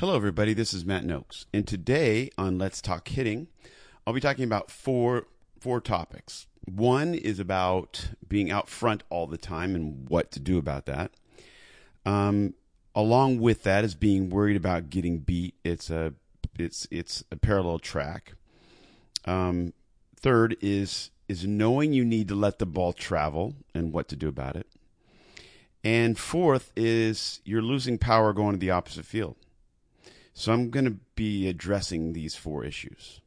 Hello, everybody. This is Matt Nokes, and today on Let's Talk Hitting, I'll be talking about four four topics. One is about being out front all the time and what to do about that. Um, along with that is being worried about getting beat. It's a it's it's a parallel track. Um, third is is knowing you need to let the ball travel and what to do about it. And fourth is you're losing power going to the opposite field. So I'm going to be addressing these four issues.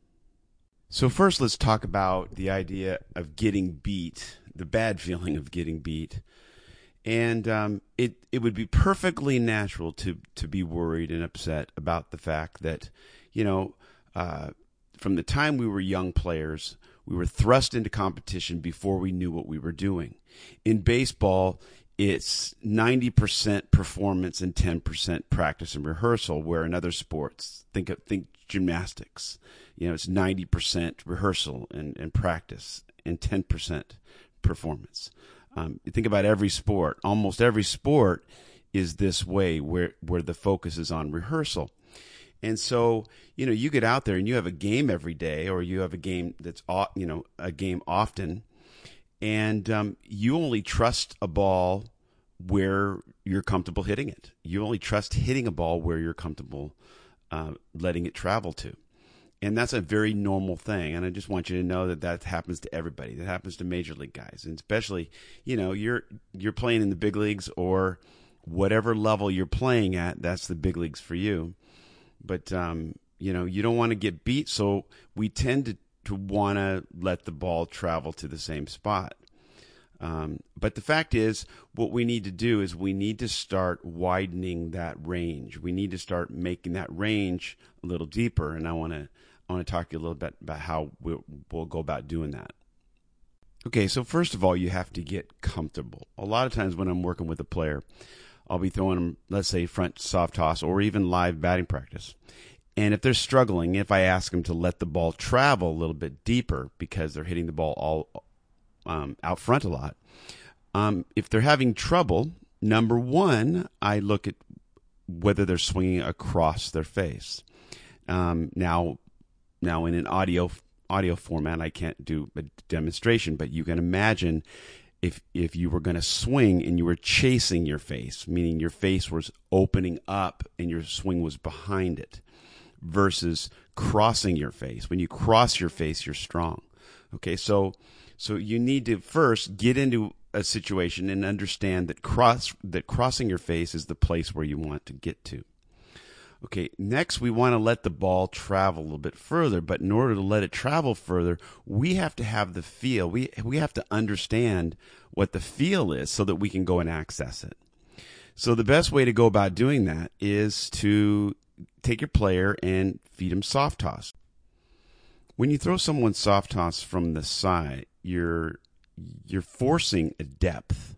So, first, let's talk about the idea of getting beat, the bad feeling of getting beat. And um, it, it would be perfectly natural to, to be worried and upset about the fact that, you know, uh, from the time we were young players, we were thrust into competition before we knew what we were doing. In baseball, it's 90% performance and 10% practice and rehearsal where in other sports think of think gymnastics. You know it's 90% rehearsal and, and practice and 10% performance. Um, you think about every sport almost every sport is this way where where the focus is on rehearsal. And so you know you get out there and you have a game every day or you have a game that's you know a game often and um, you only trust a ball where you're comfortable hitting it. You only trust hitting a ball where you're comfortable uh, letting it travel to. And that's a very normal thing. And I just want you to know that that happens to everybody. That happens to major league guys, and especially, you know, you're you're playing in the big leagues or whatever level you're playing at. That's the big leagues for you. But um, you know, you don't want to get beat, so we tend to to want to let the ball travel to the same spot. Um, but the fact is, what we need to do is we need to start widening that range. We need to start making that range a little deeper. And I want to I want to talk to you a little bit about how we'll, we'll go about doing that. Okay, so first of all, you have to get comfortable. A lot of times when I'm working with a player, I'll be throwing them, let's say, front soft toss or even live batting practice. And if they're struggling, if I ask them to let the ball travel a little bit deeper because they're hitting the ball all um, out front a lot, um, if they're having trouble, number one, I look at whether they're swinging across their face. Um, now, now in an audio audio format, I can't do a demonstration, but you can imagine if if you were going to swing and you were chasing your face, meaning your face was opening up and your swing was behind it versus crossing your face. When you cross your face, you're strong. Okay, so so you need to first get into a situation and understand that cross that crossing your face is the place where you want to get to. Okay, next we want to let the ball travel a little bit further, but in order to let it travel further, we have to have the feel. We we have to understand what the feel is so that we can go and access it. So the best way to go about doing that is to take your player and feed him soft toss. When you throw someone soft toss from the side, you're you're forcing a depth.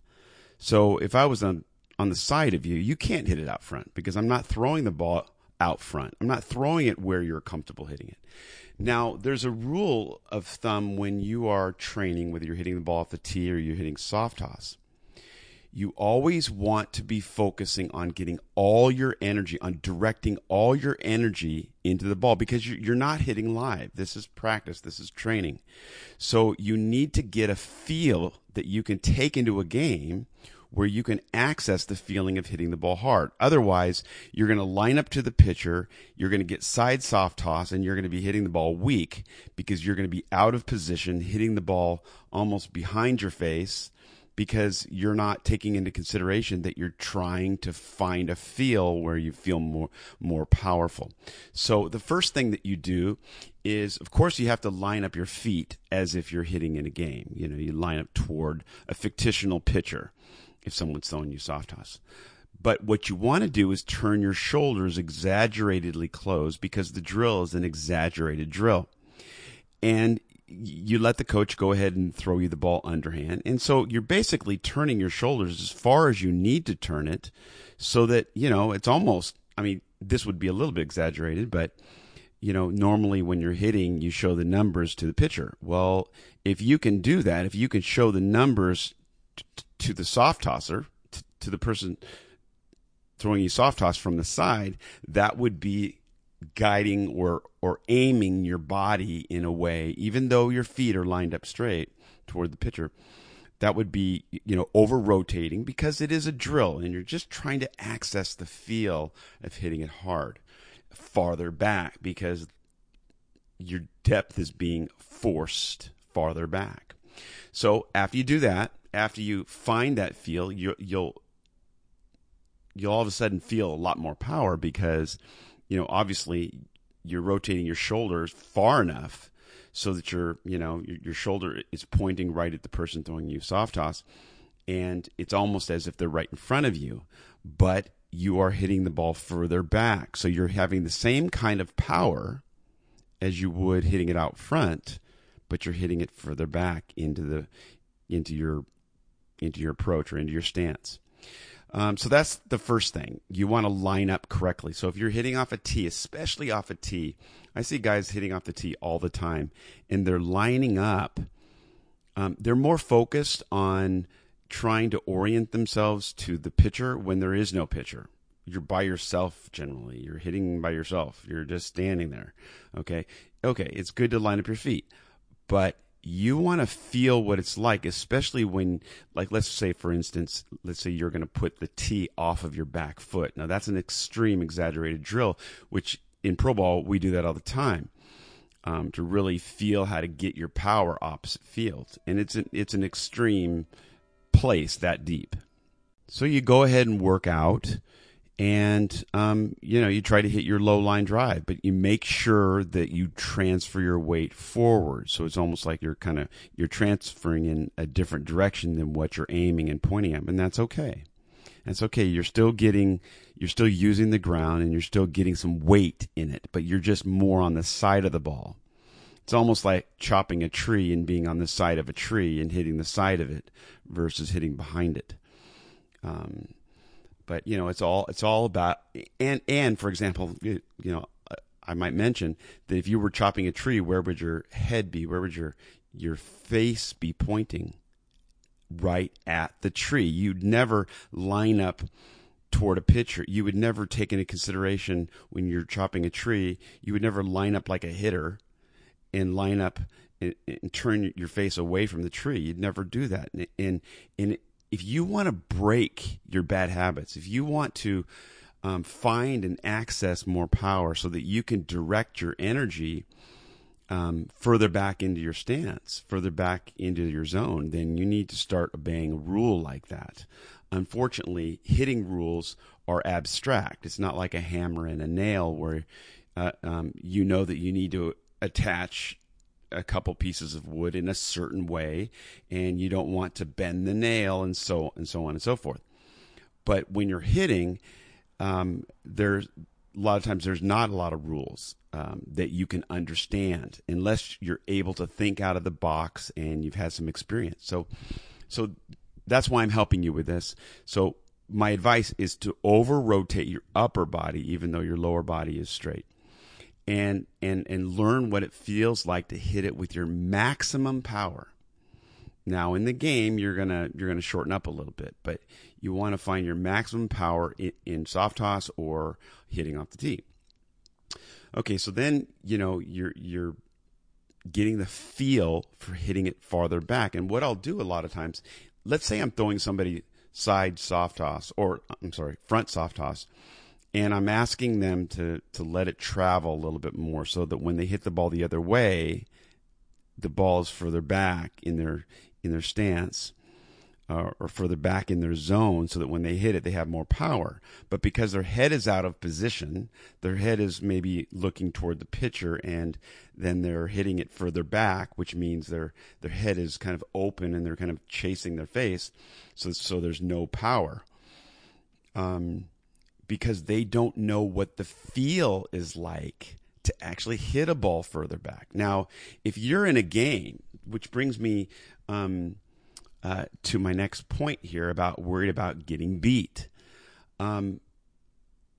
So if I was on on the side of you, you can't hit it out front because I'm not throwing the ball out front. I'm not throwing it where you're comfortable hitting it. Now, there's a rule of thumb when you are training, whether you're hitting the ball off the tee or you're hitting soft toss you always want to be focusing on getting all your energy, on directing all your energy into the ball because you're not hitting live. This is practice, this is training. So you need to get a feel that you can take into a game where you can access the feeling of hitting the ball hard. Otherwise, you're going to line up to the pitcher, you're going to get side soft toss, and you're going to be hitting the ball weak because you're going to be out of position, hitting the ball almost behind your face because you're not taking into consideration that you're trying to find a feel where you feel more more powerful. So the first thing that you do is of course you have to line up your feet as if you're hitting in a game. You know, you line up toward a fictional pitcher if someone's throwing you soft toss. But what you want to do is turn your shoulders exaggeratedly closed because the drill is an exaggerated drill. And you let the coach go ahead and throw you the ball underhand. And so you're basically turning your shoulders as far as you need to turn it so that, you know, it's almost, I mean, this would be a little bit exaggerated, but, you know, normally when you're hitting, you show the numbers to the pitcher. Well, if you can do that, if you can show the numbers t- to the soft tosser, t- to the person throwing you soft toss from the side, that would be guiding or or aiming your body in a way, even though your feet are lined up straight toward the pitcher. That would be, you know, over rotating because it is a drill and you're just trying to access the feel of hitting it hard farther back because your depth is being forced farther back. So after you do that, after you find that feel, you, you'll you'll all of a sudden feel a lot more power because you know obviously you're rotating your shoulders far enough so that your you know your, your shoulder is pointing right at the person throwing you soft toss. And it's almost as if they're right in front of you but you are hitting the ball further back. So you're having the same kind of power as you would hitting it out front but you're hitting it further back into the into your into your approach or into your stance um, so that's the first thing. You want to line up correctly. So if you're hitting off a tee, especially off a tee, I see guys hitting off the tee all the time, and they're lining up. Um, they're more focused on trying to orient themselves to the pitcher when there is no pitcher. You're by yourself generally. You're hitting by yourself. You're just standing there. Okay. Okay. It's good to line up your feet, but you want to feel what it's like, especially when, like, let's say, for instance, let's say you're going to put the tee off of your back foot. Now, that's an extreme exaggerated drill, which in Pro Ball, we do that all the time. Um, to really feel how to get your power opposite field, and it's an, it's an extreme place that deep. So you go ahead and work out and um, you know you try to hit your low line drive but you make sure that you transfer your weight forward. So it's almost like you're kind of you're transferring in a different direction than what you're aiming and pointing at and that's okay. That's okay. You're still getting you're still using the ground and you're still getting some weight in it but you're just more on the side of the ball. It's almost like chopping a tree and being on the side of a tree and hitting the side of it versus hitting behind it. Um, but you know it's all it's all about and and for example you know I might mention that if you were chopping a tree where would your head be? Where would your your face be pointing? Right at the tree. You'd never line up toward a pitcher. You would never take into consideration when you're chopping a tree you would never line up like a hitter and line up and, and turn your face away from the tree. You'd never do that. And and, and if you want to break your bad habits, if you want to um, find and access more power so that you can direct your energy um, further back into your stance, further back into your zone, then you need to start obeying a rule like that. Unfortunately, hitting rules are abstract. It's not like a hammer and a nail where uh, um, you know that you need to attach a couple pieces of wood in a certain way and you don't want to bend the nail and so and so on and so forth. But when you're hitting um, there's a lot of times there's not a lot of rules um, that you can understand unless you're able to think out of the box and you've had some experience. So so that's why i'm helping you with this. So my advice is to over rotate your upper body even though your lower body is straight and and and learn what it feels like to hit it with your maximum power. Now in the game you're gonna you're gonna shorten up a little bit, but you want to find your maximum power in, in soft toss or hitting off the tee. Okay, so then you know you're you're getting the feel for hitting it farther back. And what I'll do a lot of times, let's say I'm throwing somebody side soft toss or I'm sorry, front soft toss and I'm asking them to to let it travel a little bit more so that when they hit the ball the other way, the ball is further back in their in their stance. Uh, or further back in their zone so that when they hit it, they have more power. But because their head is out of position, their head is maybe looking toward the pitcher and then they're hitting it further back, which means their, their head is kind of open and they're kind of chasing their face. So, so there's no power. Um, because they don't know what the feel is like to actually hit a ball further back. Now, if you're in a game, which brings me um, uh, to my next point here about worried about getting beat. Um,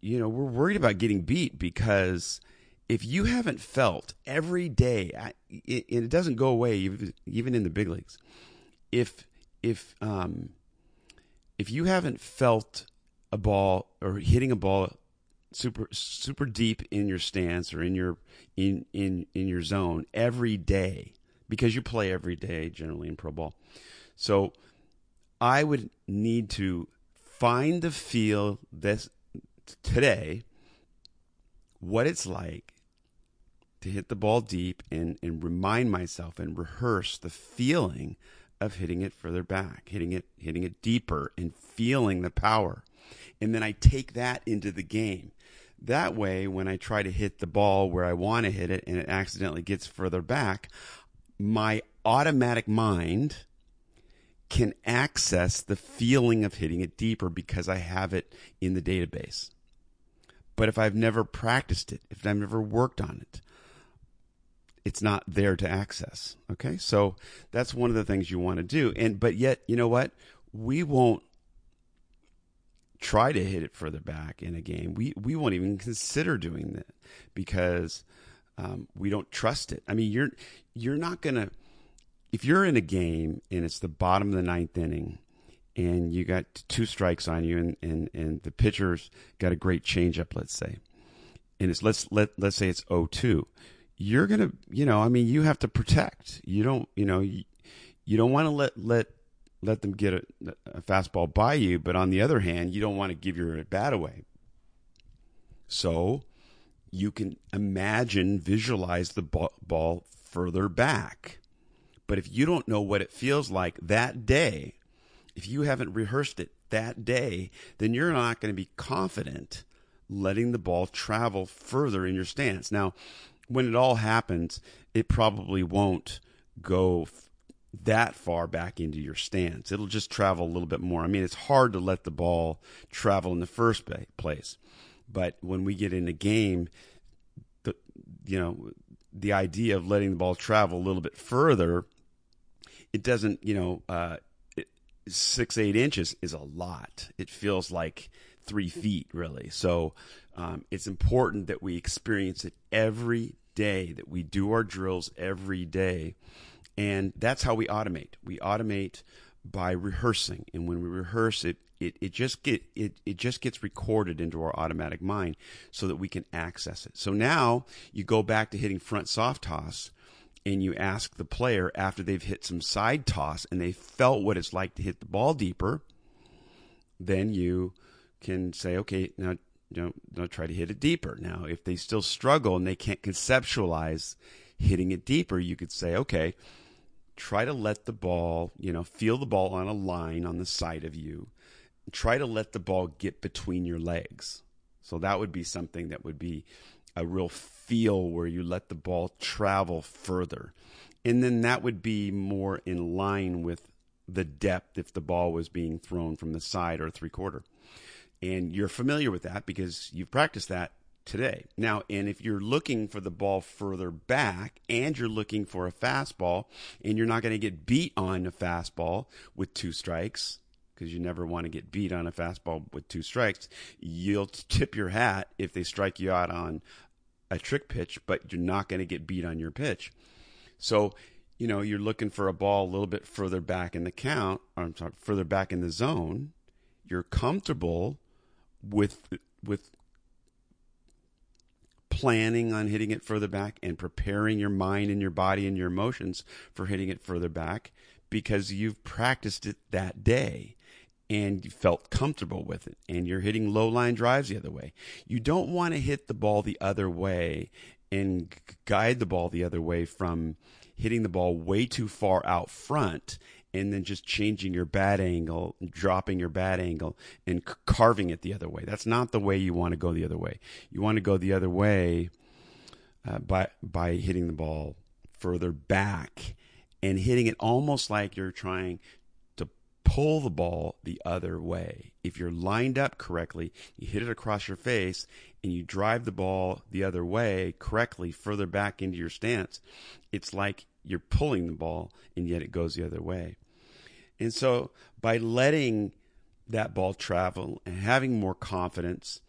you know, we're worried about getting beat because if you haven't felt every day, and it doesn't go away even in the big leagues, if if um, if you haven't felt a ball or hitting a ball super super deep in your stance or in your in in in your zone every day because you play every day generally in pro ball. So I would need to find the feel this today what it's like to hit the ball deep and, and remind myself and rehearse the feeling of hitting it further back, hitting it hitting it deeper and feeling the power. And then I take that into the game. That way when I try to hit the ball where I want to hit it and it accidentally gets further back, my automatic mind can access the feeling of hitting it deeper because I have it in the database. But if I've never practiced it, if I've never worked on it, it's not there to access. Okay. So that's one of the things you want to do. And, but yet, you know what? We won't try to hit it further back in a game. We, we won't even consider doing that because um, we don't trust it. I mean, you're, you're not to, if you're in a game and it's the bottom of the ninth inning and you got two strikes on you and, and, and the pitcher's got a great changeup, let's say, and it's let's let let's say it's 0-2, you're gonna you know I mean you have to protect. You don't you know you, you don't want to let let let them get a, a, fastball by you, but on the other hand, you don't want to give your bat away. So you can imagine, visualize the ball, ball further back. But if you don't know what it feels like that day, if you haven't rehearsed it that day, then you're not going to be confident letting the ball travel further in your stance. Now, when it all happens, it probably won't go that far back into your stance. It'll just travel a little bit more. I mean, it's hard to let the ball travel in the first place. But when we get in a game, the you know, the idea of letting the ball travel a little bit further, it doesn't, you know, uh, six eight inches is a lot. It feels like three feet really. So um, it's important that we experience it every day. That we do our drills every day, and that's how we automate. We automate by rehearsing, and when we rehearse it. It, it just get it, it just gets recorded into our automatic mind so that we can access it. So now you go back to hitting front soft toss and you ask the player after they've hit some side toss and they felt what it's like to hit the ball deeper, then you can say, okay, now know, don't try to hit it deeper. Now, if they still struggle and they can't conceptualize hitting it deeper, you could say, okay, try to let the ball, you know, feel the ball on a line on the side of you. Try to let the ball get between your legs. So that would be something that would be a real feel where you let the ball travel further. And then that would be more in line with the depth if the ball was being thrown from the side or three quarter. And you're familiar with that because you've practiced that today. Now, and if you're looking for the ball further back and you're looking for a fastball and you're not going to get beat on a fastball with two strikes, because you never want to get beat on a fastball with two strikes, you'll tip your hat if they strike you out on a trick pitch, but you're not going to get beat on your pitch. So, you know, you're looking for a ball a little bit further back in the count, or I'm sorry, further back in the zone. You're comfortable with with planning on hitting it further back and preparing your mind and your body and your emotions for hitting it further back because you've practiced it that day and you felt comfortable with it and you're hitting low line drives the other way. You don't want to hit the ball the other way and guide the ball the other way from hitting the ball way too far out front and then just changing your bat angle, dropping your bat angle and carving it the other way. That's not the way you want to go the other way. You want to go the other way uh, by by hitting the ball further back and hitting it almost like you're trying to pull the ball the other way. If you're lined up correctly, you hit it across your face and you drive the ball the other way correctly further back into your stance, it's like you're pulling the ball and yet it goes the other way. And so by letting that ball travel and having more confidence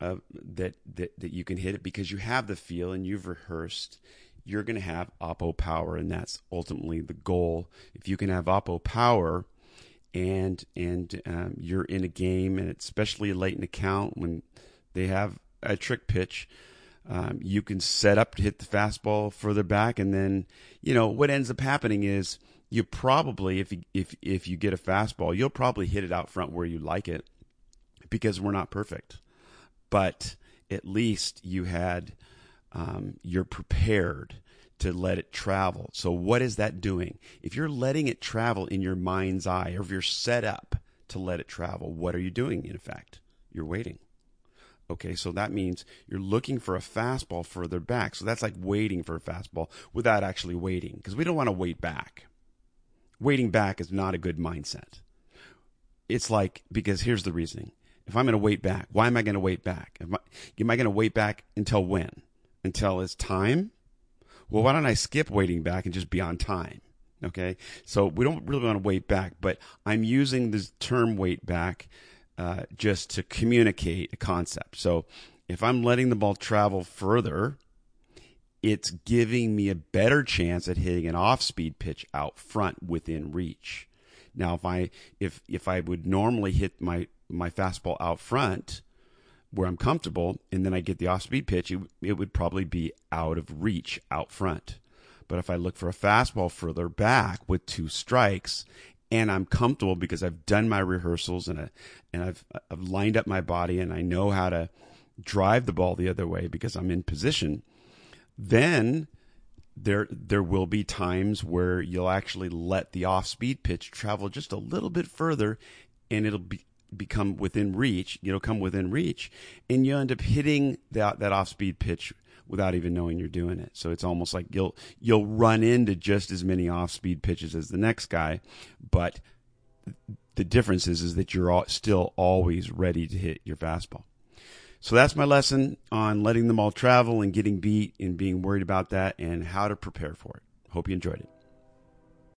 uh, that, that that you can hit it because you have the feel and you've rehearsed, you're going to have oppo power, and that's ultimately the goal. If you can have oppo power, and and um, you're in a game, and especially late in the count when they have a trick pitch. Um, you can set up to hit the fastball further back, and then you know what ends up happening is you probably if you, if if you get a fastball, you'll probably hit it out front where you like it because we're not perfect, but at least you had um, you're prepared to let it travel. So what is that doing? If you're letting it travel in your mind's eye, or if you're set up to let it travel, what are you doing? In effect, you're waiting. Okay, so that means you're looking for a fastball further back. So that's like waiting for a fastball without actually waiting because we don't want to wait back. Waiting back is not a good mindset. It's like, because here's the reasoning. If I'm going to wait back, why am I going to wait back? Am I, I going to wait back until when? Until it's time? Well, why don't I skip waiting back and just be on time? Okay. So we don't really want to wait back, but I'm using the term wait back uh, just to communicate a concept. So if I'm letting the ball travel further, it's giving me a better chance at hitting an off-speed pitch out front within reach. Now, if I if if I would normally hit my my fastball out front where I'm comfortable, and then I get the off-speed pitch, it, it would probably be out of reach out front. But if I look for a fastball further back with two strikes and I'm comfortable because I've done my rehearsals and I, and I've I've lined up my body and I know how to drive the ball the other way because I'm in position, then there there will be times where you'll actually let the off speed pitch travel just a little bit further and it'll be become within reach, know, come within reach and you end up hitting that that off speed pitch without even knowing you're doing it. So it's almost like you'll you'll run into just as many off-speed pitches as the next guy, but the difference is is that you're all, still always ready to hit your fastball. So that's my lesson on letting them all travel and getting beat and being worried about that and how to prepare for it. Hope you enjoyed it.